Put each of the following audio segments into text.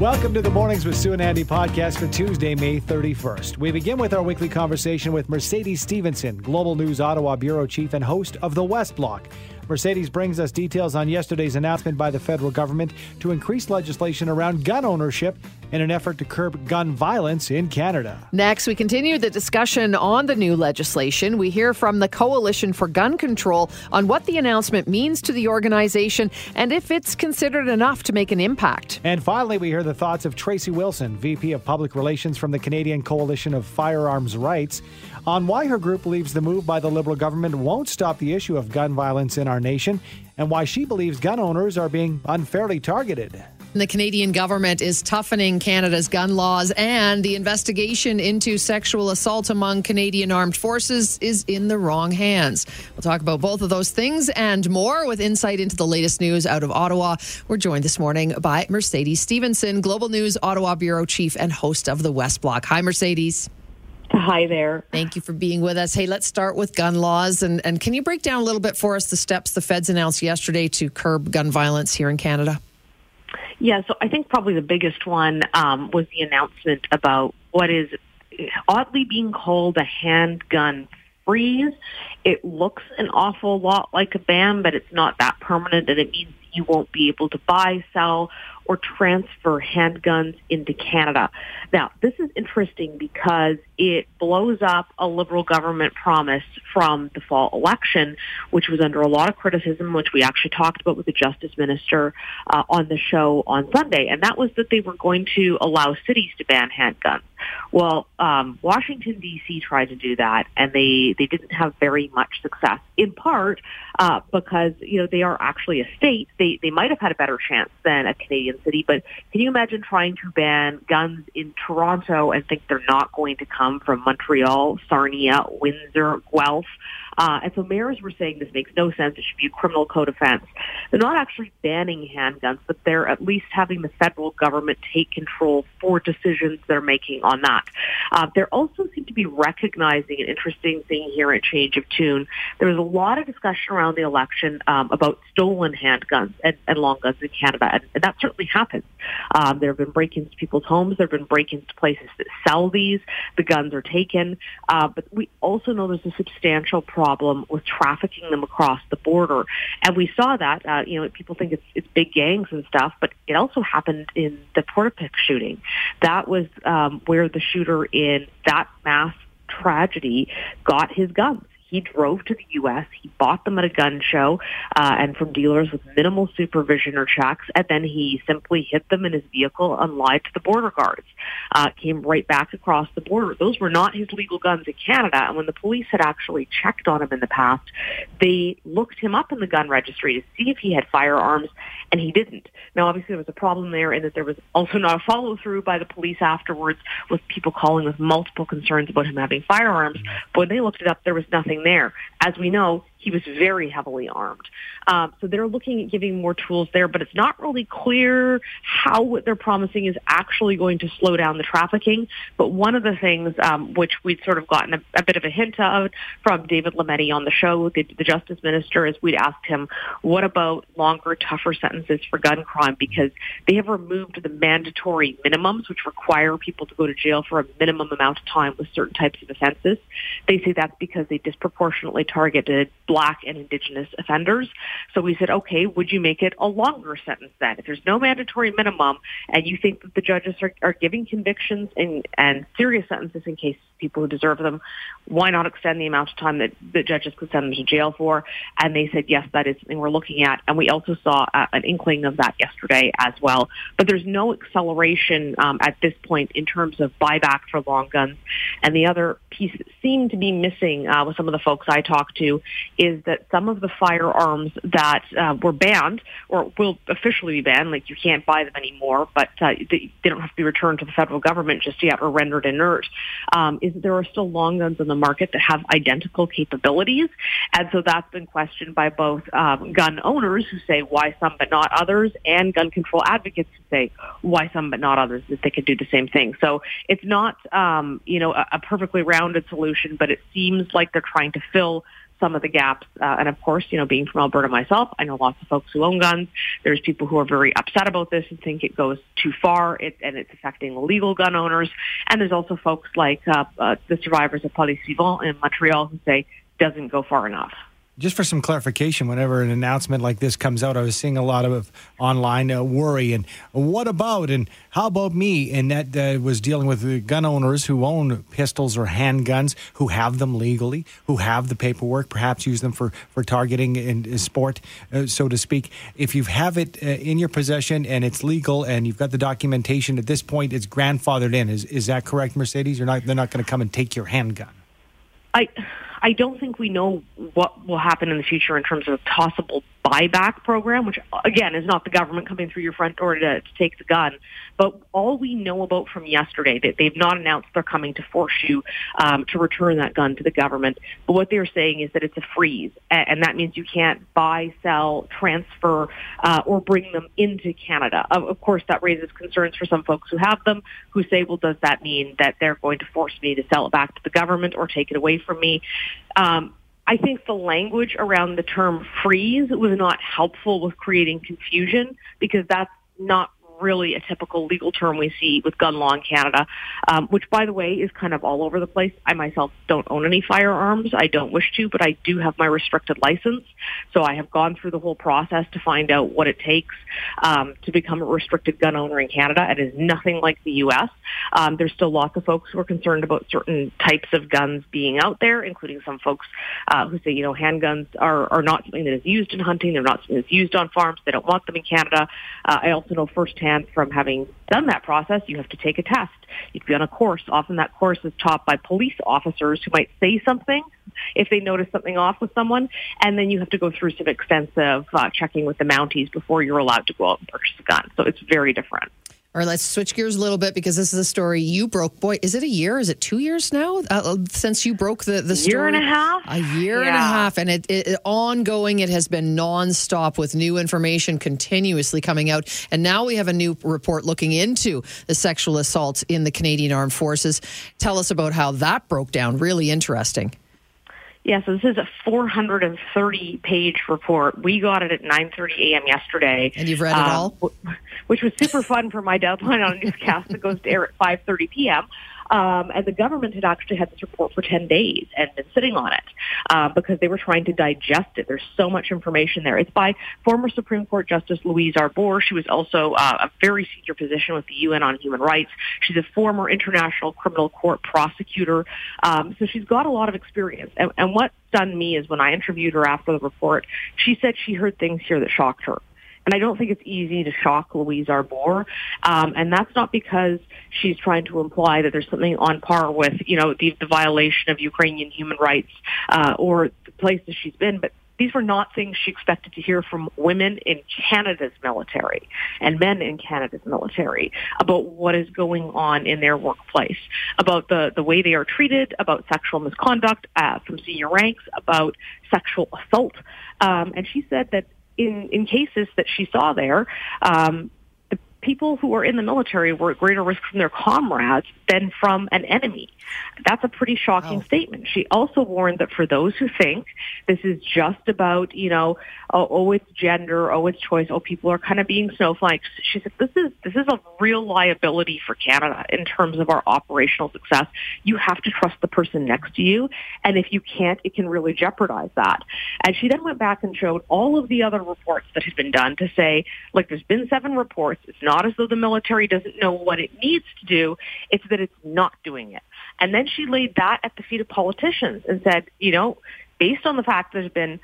Welcome to the Mornings with Sue and Andy podcast for Tuesday, May 31st. We begin with our weekly conversation with Mercedes Stephenson, Global News Ottawa Bureau Chief and host of The West Block. Mercedes brings us details on yesterday's announcement by the federal government to increase legislation around gun ownership in an effort to curb gun violence in Canada. Next, we continue the discussion on the new legislation. We hear from the Coalition for Gun Control on what the announcement means to the organization and if it's considered enough to make an impact. And finally, we hear the thoughts of Tracy Wilson, VP of Public Relations from the Canadian Coalition of Firearms Rights on why her group believes the move by the Liberal government won't stop the issue of gun violence in our nation and why she believes gun owners are being unfairly targeted. The Canadian government is toughening Canada's gun laws, and the investigation into sexual assault among Canadian armed forces is in the wrong hands. We'll talk about both of those things and more with insight into the latest news out of Ottawa. We're joined this morning by Mercedes Stephenson, Global News Ottawa Bureau Chief and host of the West Block. Hi, Mercedes. Hi there. Thank you for being with us. Hey, let's start with gun laws. And, and can you break down a little bit for us the steps the feds announced yesterday to curb gun violence here in Canada? Yeah, so I think probably the biggest one um, was the announcement about what is oddly being called a handgun freeze. It looks an awful lot like a ban, but it's not that permanent, and it means you won't be able to buy, sell, or transfer handguns into Canada. Now, this is interesting because it blows up a Liberal government promise from the fall election, which was under a lot of criticism, which we actually talked about with the Justice Minister uh, on the show on Sunday, and that was that they were going to allow cities to ban handguns. Well, um, Washington D.C. tried to do that, and they they didn't have very much success. In part uh, because you know they are actually a state. They they might have had a better chance than a Canadian city. But can you imagine trying to ban guns in Toronto and think they're not going to come from Montreal, Sarnia, Windsor, Guelph? Uh, and so mayors were saying this makes no sense. It should be a criminal code offense. They're not actually banning handguns, but they're at least having the federal government take control for decisions they're making on that. Uh, there also seem to be recognizing an interesting thing here at Change of Tune. There was a lot of discussion around the election um, about stolen handguns and, and long guns in Canada, and, and that certainly happens. Um, there have been break-ins to people's homes. There have been break-ins to places that sell these. The guns are taken, uh, but we also know there's a substantial problem problem with trafficking them across the border. And we saw that, uh, you know, people think it's, it's big gangs and stuff, but it also happened in the Portapique shooting. That was um, where the shooter in that mass tragedy got his guns. He drove to the U.S. He bought them at a gun show uh, and from dealers with minimal supervision or checks, and then he simply hid them in his vehicle and lied to the border guards. Uh, came right back across the border. Those were not his legal guns in Canada, and when the police had actually checked on him in the past, they looked him up in the gun registry to see if he had firearms, and he didn't. Now, obviously, there was a problem there in that there was also not a follow through by the police afterwards with people calling with multiple concerns about him having firearms. But when they looked it up, there was nothing there. As we know, he was very heavily armed. Um, so they're looking at giving more tools there, but it's not really clear how what they're promising is actually going to slow down the trafficking. But one of the things um, which we'd sort of gotten a, a, bit of a hint of from David Lametti on the show, the, the Justice Minister, is we'd asked him, what about longer, tougher sentences for gun crime? Because they have removed the mandatory minimums, which require people to go to jail for a minimum amount of time with certain types of offenses. They say that's because they disproportionately targeted black and indigenous offenders. So we said, okay, would you make it a longer sentence then? If there's no mandatory minimum and you think that the judges are, are giving convictions and, and serious sentences in case people who deserve them, why not extend the amount of time that the judges could send them to jail for? And they said, yes, that is something we're looking at. And we also saw uh, an inkling of that yesterday as well. But there's no acceleration um, at this point in terms of buyback for long guns. And the other piece that seemed to be missing uh, with some of the folks I talked to is that some of the firearms that uh, were banned or will officially be banned, like you can't buy them anymore, but uh, they, don't have to be returned to the federal government just yet or rendered inert, um, is that there are still long guns in the market that have identical capabilities. And so that's been questioned by both um, gun owners who say why some but not others and gun control advocates who say why some but not others that they could do the same thing. So it's not, um, you know, a, a perfectly well-rounded solution, but it seems like they're trying to fill some of the gaps. Uh, and of course, you know, being from Alberta myself, I know lots of folks who own guns. There's people who are very upset about this and think it goes too far it, and it's affecting legal gun owners. And there's also folks like uh, uh, the survivors of Polytechnique in Montreal who say doesn't go far enough just for some clarification, whenever an announcement like this comes out, I was seeing a lot of online uh, worry and what about and how about me? And that uh, was dealing with gun owners who own pistols or handguns, who have them legally, who have the paperwork, perhaps use them for, for targeting in sport, uh, so to speak. If you have it uh, in your possession and it's legal and you've got the documentation at this point, it's grandfathered in. Is is that correct, Mercedes? You're not they're not going to come and take your handgun. I I don't think we know what will happen in the future in terms of possible buyback program, which again is not the government coming through your front door to, to take the gun. But all we know about from yesterday that they've not announced they're coming to force you um, to return that gun to the government. But what they're saying is that it's a freeze, and, and that means you can't buy, sell, transfer, uh, or bring them into Canada. Of, of course, that raises concerns for some folks who have them, who say, "Well, does that mean that they're going to force me to sell it back to the government or take it away from me?" Um, I think the language around the term freeze was not helpful with creating confusion because that's not really a typical legal term we see with gun law in Canada, um, which, by the way, is kind of all over the place. I myself don't own any firearms. I don't wish to, but I do have my restricted license. So I have gone through the whole process to find out what it takes um, to become a restricted gun owner in Canada. It is nothing like the U.S. Um, there's still lots of folks who are concerned about certain types of guns being out there, including some folks uh, who say, you know, handguns are, are not something that is used in hunting. They're not something that's used on farms. They don't want them in Canada. Uh, I also know firsthand from having done that process, you have to take a test. You'd be on a course. Often that course is taught by police officers who might say something if they notice something off with someone, and then you have to go through some extensive uh, checking with the Mounties before you're allowed to go out and purchase a gun. So it's very different. All right, let's switch gears a little bit because this is a story you broke. Boy, is it a year? Is it two years now uh, uh since you broke the the story? Year and a half. A year yeah. and a half, and it, it, ongoing. It has been nonstop with new information continuously coming out, and now we have a new report looking into the sexual assaults in the Canadian Armed Forces. Tell us about how that broke down. Really interesting. Yeah, so this is a 430-page report. We got it at 9:30 a.m. yesterday, and you've read it um, all, which was super fun for my deadline on a newscast that goes to air at 5:30 p.m. Um, and the government had actually had this report for 10 days and been sitting on it uh, because they were trying to digest it. There's so much information there. It's by former Supreme Court Justice Louise Arbour. She was also uh, a very senior position with the UN on human rights. She's a former International Criminal Court prosecutor. Um, so she's got a lot of experience. And, and what stunned me is when I interviewed her after the report, she said she heard things here that shocked her. And I don't think it's easy to shock Louise Arbour. Um, and that's not because she's trying to imply that there's something on par with, you know, the, the violation of Ukrainian human rights uh, or the places she's been, but these were not things she expected to hear from women in Canada's military and men in Canada's military about what is going on in their workplace, about the, the way they are treated, about sexual misconduct uh, from senior ranks, about sexual assault. Um, and she said that in, in cases that she saw there, um, people who are in the military were at greater risk from their comrades than from an enemy. That's a pretty shocking wow. statement. She also warned that for those who think this is just about, you know, oh, oh, it's gender, oh, it's choice, oh, people are kind of being snowflakes. She said this is this is a real liability for Canada in terms of our operational success. You have to trust the person next to you, and if you can't, it can really jeopardize that. And she then went back and showed all of the other reports that had been done to say, like, there's been seven reports. It's not as though the military doesn't know what it needs to do. It's that it's not doing it. And then she laid that at the feet of politicians and said, you know, based on the fact there's been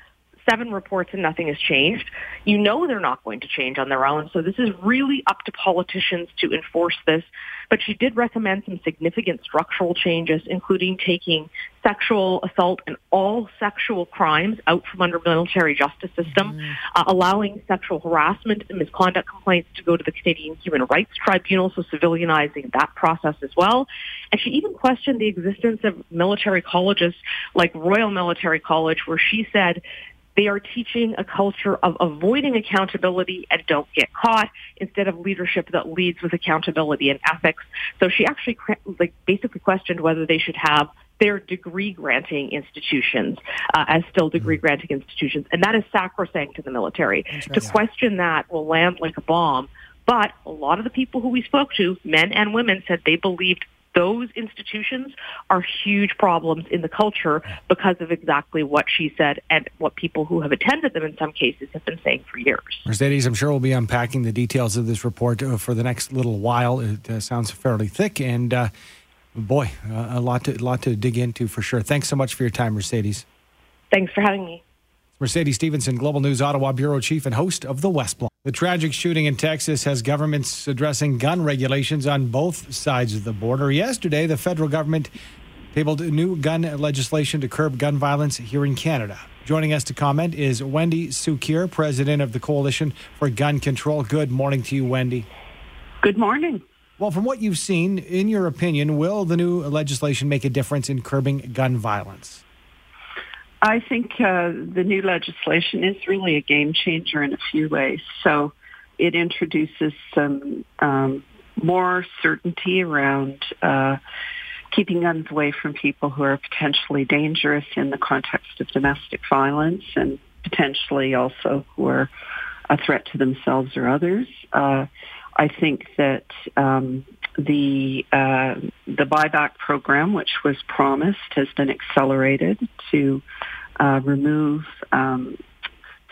seven reports and nothing has changed. You know they're not going to change on their own. So this is really up to politicians to enforce this. But she did recommend some significant structural changes, including taking sexual assault and all sexual crimes out from under military justice system, mm-hmm. uh, allowing sexual harassment and misconduct complaints to go to the Canadian Human Rights Tribunal, so civilianizing that process as well. And she even questioned the existence of military colleges like Royal Military College, where she said they are teaching a culture of avoiding accountability and don't get caught instead of leadership that leads with accountability and ethics. So she actually like basically questioned whether they should have their degree granting institutions uh, as still degree granting institutions. And that is sacrosanct in the military. To question that will land like a bomb. But a lot of the people who we spoke to, men and women, said they believed those institutions are huge problems in the culture because of exactly what she said and what people who have attended them in some cases have been saying for years. Mercedes, I'm sure we'll be unpacking the details of this report uh, for the next little while. It uh, sounds fairly thick, and uh, boy, uh, a lot to lot to dig into for sure. Thanks so much for your time, Mercedes. Thanks for having me. Mercedes Stephenson, Global News Ottawa Bureau Chief and host of the West Block. The tragic shooting in Texas has governments addressing gun regulations on both sides of the border. Yesterday, the federal government tabled new gun legislation to curb gun violence here in Canada. Joining us to comment is Wendy Cukier, president of the Coalition for Gun Control. Good morning to you, Wendy. Good morning. Well, from what you've seen, in your opinion, will the new legislation make a difference in curbing gun violence? I think uh, the new legislation is really a game changer in a few ways. So it introduces some um, more certainty around uh, keeping guns away from people who are potentially dangerous in the context of domestic violence and potentially also who are a threat to themselves or others. Uh, I think that um, the uh, the buyback program, which was promised, has been accelerated to uh, remove um,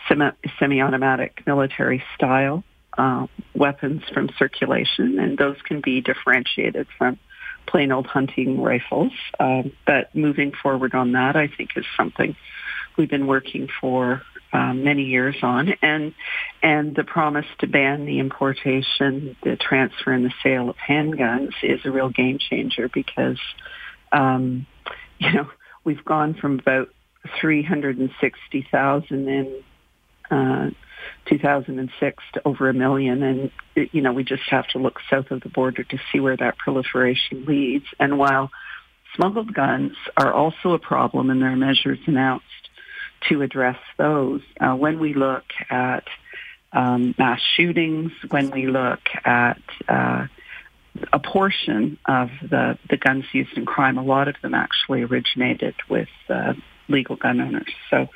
semi- automatic military style uh, weapons from circulation, and those can be differentiated from plain old hunting rifles. Um, but moving forward on that, I think, is something we've been working for um, many years on, and and the promise to ban the importation, the transfer, and the sale of handguns is a real game changer because, um, you know, we've gone from about three hundred and sixty thousand in. Uh, 2006 to over a million and you know we just have to look south of the border to see where that proliferation leads and while smuggled guns are also a problem and there are measures announced to address those. Uh, when we look at um, mass shootings, when we look at uh, a portion of the, the guns used in crime, a lot of them actually originated with uh, legal gun owners. So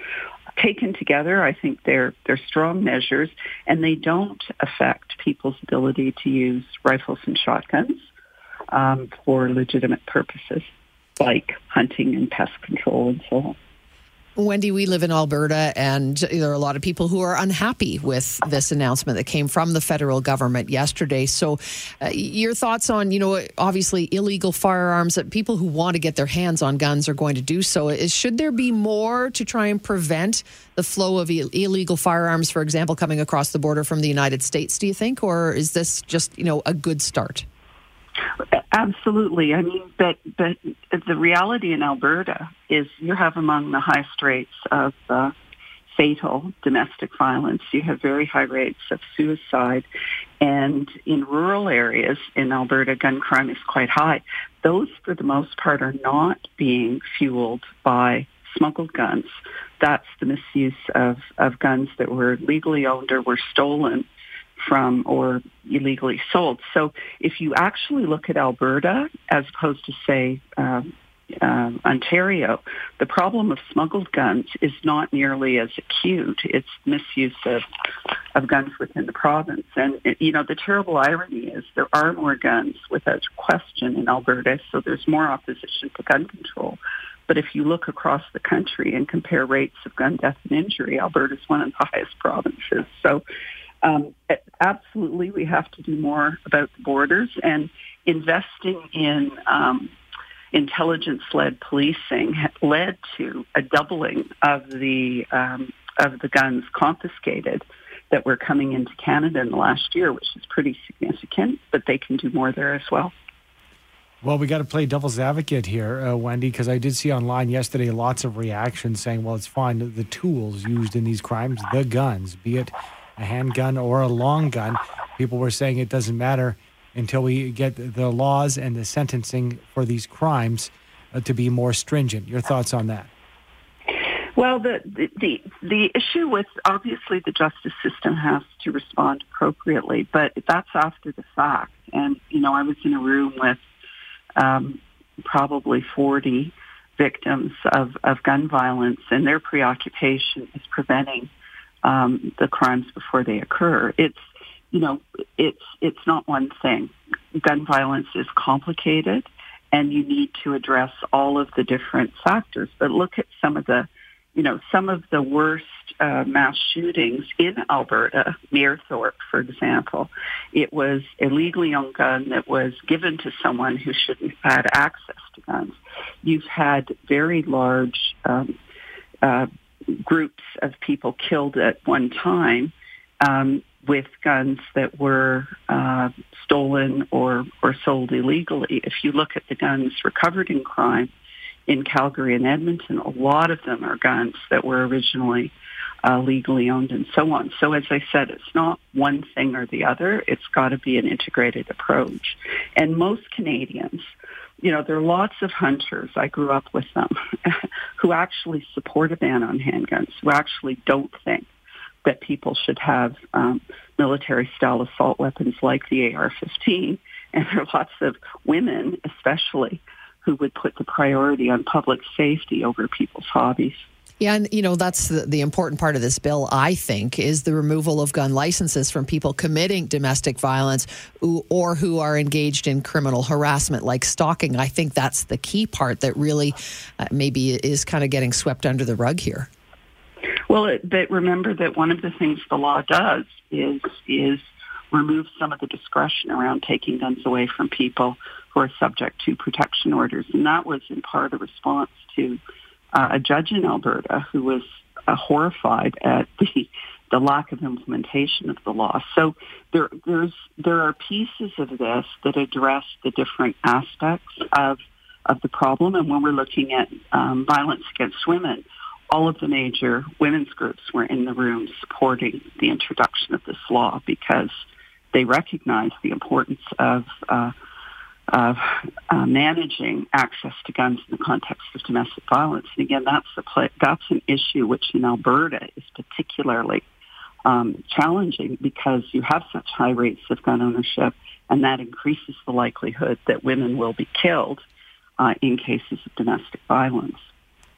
taken together, I think they're they're strong measures, and they don't affect people's ability to use rifles and shotguns um, for legitimate purposes, like hunting and pest control and so on. Wendy, we live in Alberta, and there are a lot of people who are unhappy with this announcement that came from the federal government yesterday. So, uh, your thoughts on, you know, obviously illegal firearms that people who want to get their hands on guns are going to do so. Is should there be more to try and prevent the flow of Ill- illegal firearms, for example, coming across the border from the United States? Do you think, or is this just, you know, a good start? Absolutely. I mean, but but the reality in Alberta is you have among the highest rates of uh, fatal domestic violence. You have very high rates of suicide, and in rural areas in Alberta, gun crime is quite high. Those, for the most part, are not being fueled by smuggled guns. That's the misuse of, of guns that were legally owned or were stolen from or illegally sold. So if you actually look at Alberta as opposed to say uh, Ontario, the problem of smuggled guns is not nearly as acute. It's misuse of, of guns within the province. And, you know, the terrible irony is there are more guns without question in Alberta, so there's more opposition to gun control. But if you look across the country and compare rates of gun death and injury, Alberta is one of the highest provinces. So um, absolutely, we have to do more about the borders and investing in um, intelligence-led policing led to a doubling of the um, of the guns confiscated that were coming into Canada in the last year, which is pretty significant. But they can do more there as well. Well, we got to play devil's advocate here, uh, Wendy, because I did see online yesterday lots of reactions saying, "Well, it's fine. The tools used in these crimes, the guns, be it." A handgun or a long gun. People were saying it doesn't matter until we get the laws and the sentencing for these crimes uh, to be more stringent. Your thoughts on that? Well, the, the the issue with obviously the justice system has to respond appropriately, but that's after the fact. And you know, I was in a room with um, probably forty victims of, of gun violence and their preoccupation is preventing um, the crimes before they occur. It's you know it's it's not one thing. Gun violence is complicated, and you need to address all of the different factors. But look at some of the you know some of the worst uh, mass shootings in Alberta, Mayerthorpe, for example. It was a legally owned gun that was given to someone who shouldn't have had access to guns. You've had very large um, uh, groups of people killed at one time um, with guns that were uh, stolen or, or sold illegally. If you look at the guns recovered in crime in Calgary and Edmonton, a lot of them are guns that were originally uh, legally owned and so on. So as I said, it's not one thing or the other. It's got to be an integrated approach. And most Canadians you know, there are lots of hunters, I grew up with them, who actually support a ban on handguns, who actually don't think that people should have um, military-style assault weapons like the AR-15. And there are lots of women, especially, who would put the priority on public safety over people's hobbies. Yeah, and you know that's the, the, important part of this bill. I think is the removal of gun licenses from people committing domestic violence or who are engaged in criminal harassment, like stalking. I think that's the key part that really uh, maybe is kind of getting swept under the rug here. Well, but remember that one of the things the law does is is remove some of the discretion around taking guns away from people who are subject to protection orders, and that was in part a response to uh, a judge in Alberta who was uh, horrified at the the lack of implementation of the law. So there there's there are pieces of this that address the different aspects of of the problem. And when we're looking at um, violence against women, all of the major women's groups were in the room supporting the introduction of this law because they recognize the importance of uh, of uh, managing access to guns in the context of domestic violence. And again, that's the pl- that's an issue which in Alberta is particularly um, challenging because you have such high rates of gun ownership, and that increases the likelihood that women will be killed uh, in cases of domestic violence.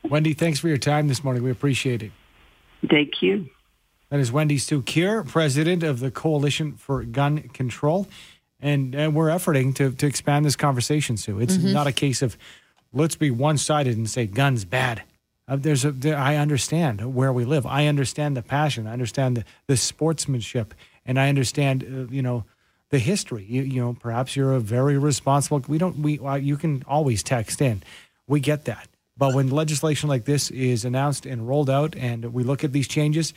Wendy, thanks for your time this morning. We appreciate it. Thank you. That is Wendy Cukier, president of the Coalition for Gun Control and, and we're efforting to, to expand this conversation, Sue. It's mm-hmm. not a case of let's be one sided and say guns bad. Uh, there's a, there, I understand where we live. I understand the passion. I understand the, the sportsmanship, and I understand uh, you know the history. You, you know, perhaps you're a very responsible. We don't. We uh, you can always text in. We get that. But when legislation like this is announced and rolled out, and we look at these changes,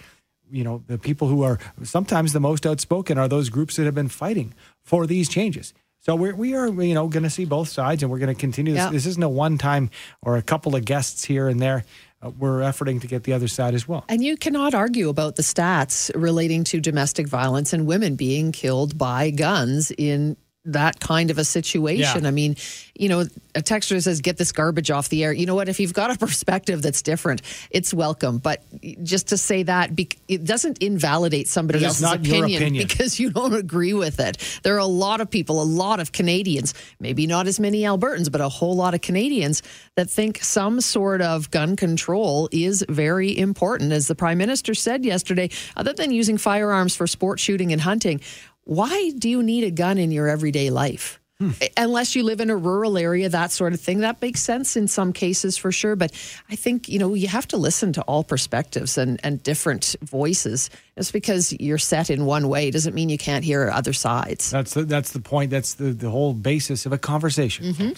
you know, the people who are sometimes the most outspoken are those groups that have been fighting for these changes. So we're, we are, you know, going to see both sides and we're going to continue this. Yeah. This isn't a one time or a couple of guests here and there. Uh, we're efforting to get the other side as well. And you cannot argue about the stats relating to domestic violence and women being killed by guns in that kind of a situation. Yeah. I mean, you know, a texter says, get this garbage off the air. You know what? If you've got a perspective that's different, it's welcome. But just to say that, it doesn't invalidate somebody else's opinion, opinion, because you don't agree with it. There are a lot of people, a lot of Canadians, maybe not as many Albertans, but a whole lot of Canadians that think some sort of gun control is very important. As the Prime Minister said yesterday, other than using firearms for sport shooting and hunting, why do you need a gun in your everyday life? Hmm. Unless you live in a rural area, that sort of thing. That makes sense in some cases for sure. But I think, you know, you have to listen to all perspectives and, and different voices. Just because you're set in one way doesn't mean you can't hear other sides. That's the, that's the point. That's the, the whole basis of a conversation, mm-hmm.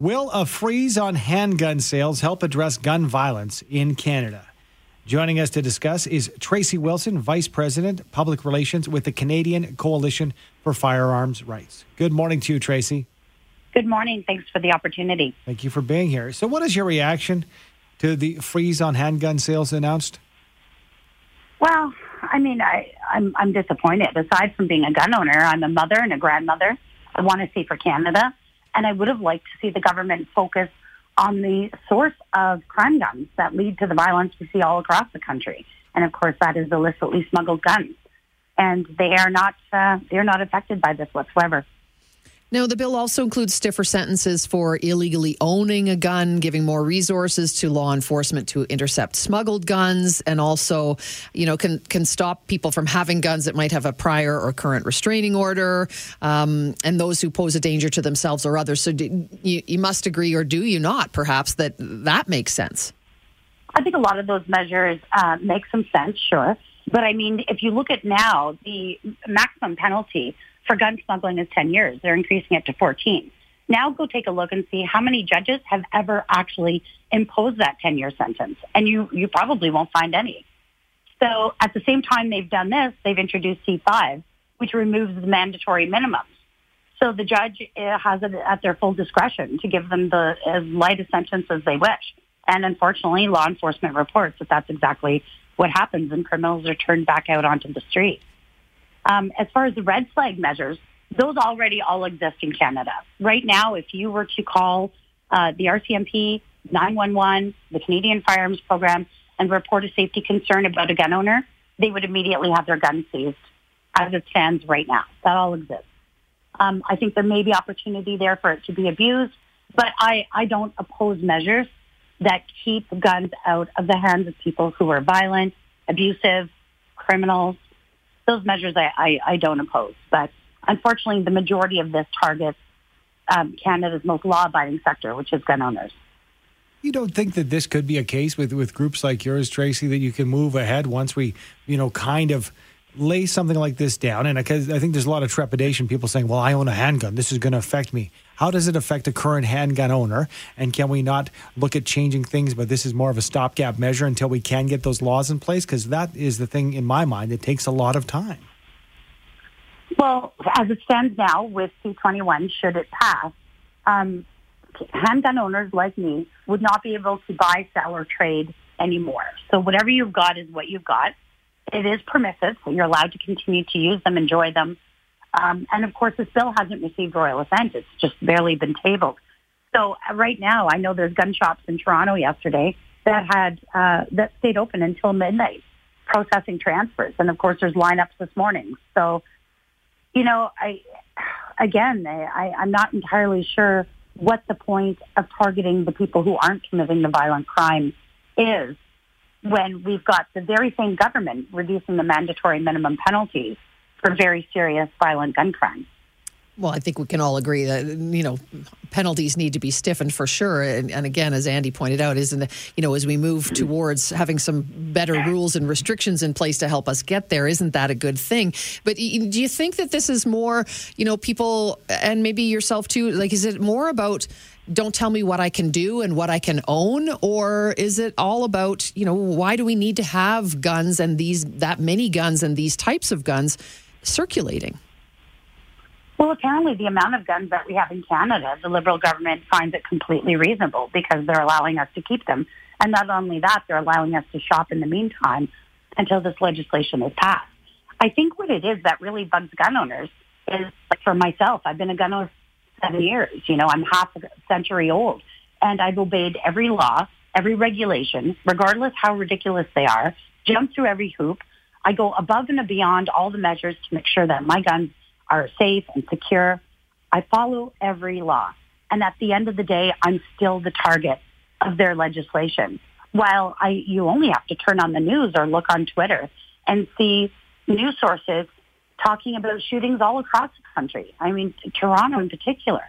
Will a freeze on handgun sales help address gun violence in Canada? Joining us to discuss is Tracy Wilson, Vice President, Public Relations with the Canadian Coalition for Firearms Rights. Good morning to you, Tracy. Good morning. Thanks for the opportunity. Thank you for being here. So, what is your reaction to the freeze on handgun sales announced? Well, I mean, I, I'm, I'm disappointed. Aside from being a gun owner, I'm a mother and a grandmother. I want to see for Canada, and I would have liked to see the government focus on the source of crime guns that lead to the violence we see all across the country. And of course, that is illicitly smuggled guns. And they are not uh, they are not affected by this whatsoever. No, the bill also includes stiffer sentences for illegally owning a gun, giving more resources to law enforcement to intercept smuggled guns, and also, you know, can can stop people from having guns that might have a prior or current restraining order, um, and those who pose a danger to themselves or others. So, do, you, you must agree, or do you not? Perhaps that that makes sense. I think a lot of those measures uh, make some sense, sure. But I mean, if you look at now, the maximum penalty for gun smuggling is 10 years. They're increasing it to 14. Now go take a look and see how many judges have ever actually imposed that 10 year sentence. And you, you probably won't find any. So at the same time they've done this, they've introduced C5, which removes the mandatory minimums. So the judge uh, has it at their full discretion to give them the as light a sentence as they wish. And unfortunately, law enforcement reports that that's exactly what happens and criminals are turned back out onto the street. Um, as far as the red flag measures, those already all exist in Canada. Right now, if you were to call uh, the RCMP, 911, the Canadian Firearms Program, and report a safety concern about a gun owner, they would immediately have their gun seized as it stands right now. That all exists. Um, I think there may be opportunity there for it to be abused, but I, I don't oppose measures that keep guns out of the hands of people who are violent, abusive, criminals, those measures I, I, I don't oppose. But unfortunately, the majority of this targets um, Canada's most law-abiding sector, which is gun owners. You don't think that this could be a case with, with groups like yours, Tracy, that you can move ahead once we, you know, kind of lay something like this down? And I think there's a lot of trepidation, people saying, well, I own a handgun. This is going to affect me. How does it affect a current handgun owner? And can we not look at changing things, but this is more of a stopgap measure until we can get those laws in place? Because that is the thing in my mind that takes a lot of time. Well, as it stands now with C21, should it pass, um, handgun owners like me would not be able to buy, sell, or trade anymore. So whatever you've got is what you've got. It is permissive, so you're allowed to continue to use them, enjoy them, um, and of course, this bill hasn't received royal assent. It's just barely been tabled. So uh, right now, I know there's gun shops in Toronto yesterday that had uh, that stayed open until midnight, processing transfers. And of course, there's lineups this morning. So, you know, I again, I, I'm not entirely sure what the point of targeting the people who aren't committing the violent crime is when we've got the very same government reducing the mandatory minimum penalties for very serious violent gun crimes. Well, I think we can all agree that you know penalties need to be stiffened for sure. And, and, again, as Andy pointed out, isn't it, you know as we move towards having some better rules and restrictions in place to help us get there, isn't that a good thing? But do you think that this is more you know people and maybe yourself too? Like, is it more about don't tell me what I can do and what I can own, or is it all about you know why do we need to have guns and these that many guns and these types of guns? circulating? Well, apparently the amount of guns that we have in Canada, the Liberal government finds it completely reasonable because they're allowing us to keep them. And not only that, they're allowing us to shop in the meantime until this legislation is passed. I think what it is that really bugs gun owners is, like for myself, I've been a gun owner seven years. You know, I'm half a century old. And I've obeyed every law, every regulation, regardless how ridiculous they are, jumped through every hoop, I go above and beyond all the measures to make sure that my guns are safe and secure. I follow every law. And at the end of the day, I'm still the target of their legislation. While I, you only have to turn on the news or look on Twitter and see news sources talking about shootings all across the country. I mean, Toronto in particular.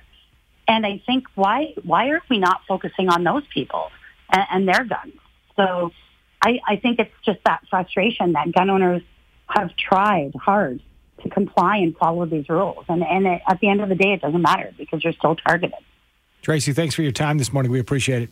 And I think why why are we not focusing on those people and, and their guns? So I, I think it's just that frustration that gun owners have tried hard to comply and follow these rules. And, and it, at the end of the day, it doesn't matter because you're still targeted. Tracy, thanks for your time this morning. We appreciate it.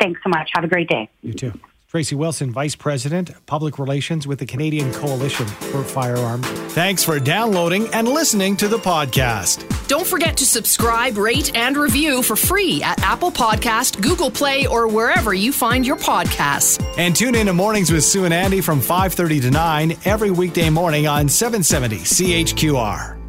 Thanks so much. Have a great day. You too. Tracy Wilson, Vice President, Public Relations with the Canadian Coalition for Firearms. Thanks for downloading and listening to the podcast. Don't forget to subscribe, rate, and review for free at Apple Podcast, Google Play, or wherever you find your podcasts. And tune in to Mornings with Sue and Andy from 5.30 to 9 every weekday morning on 770 CHQR.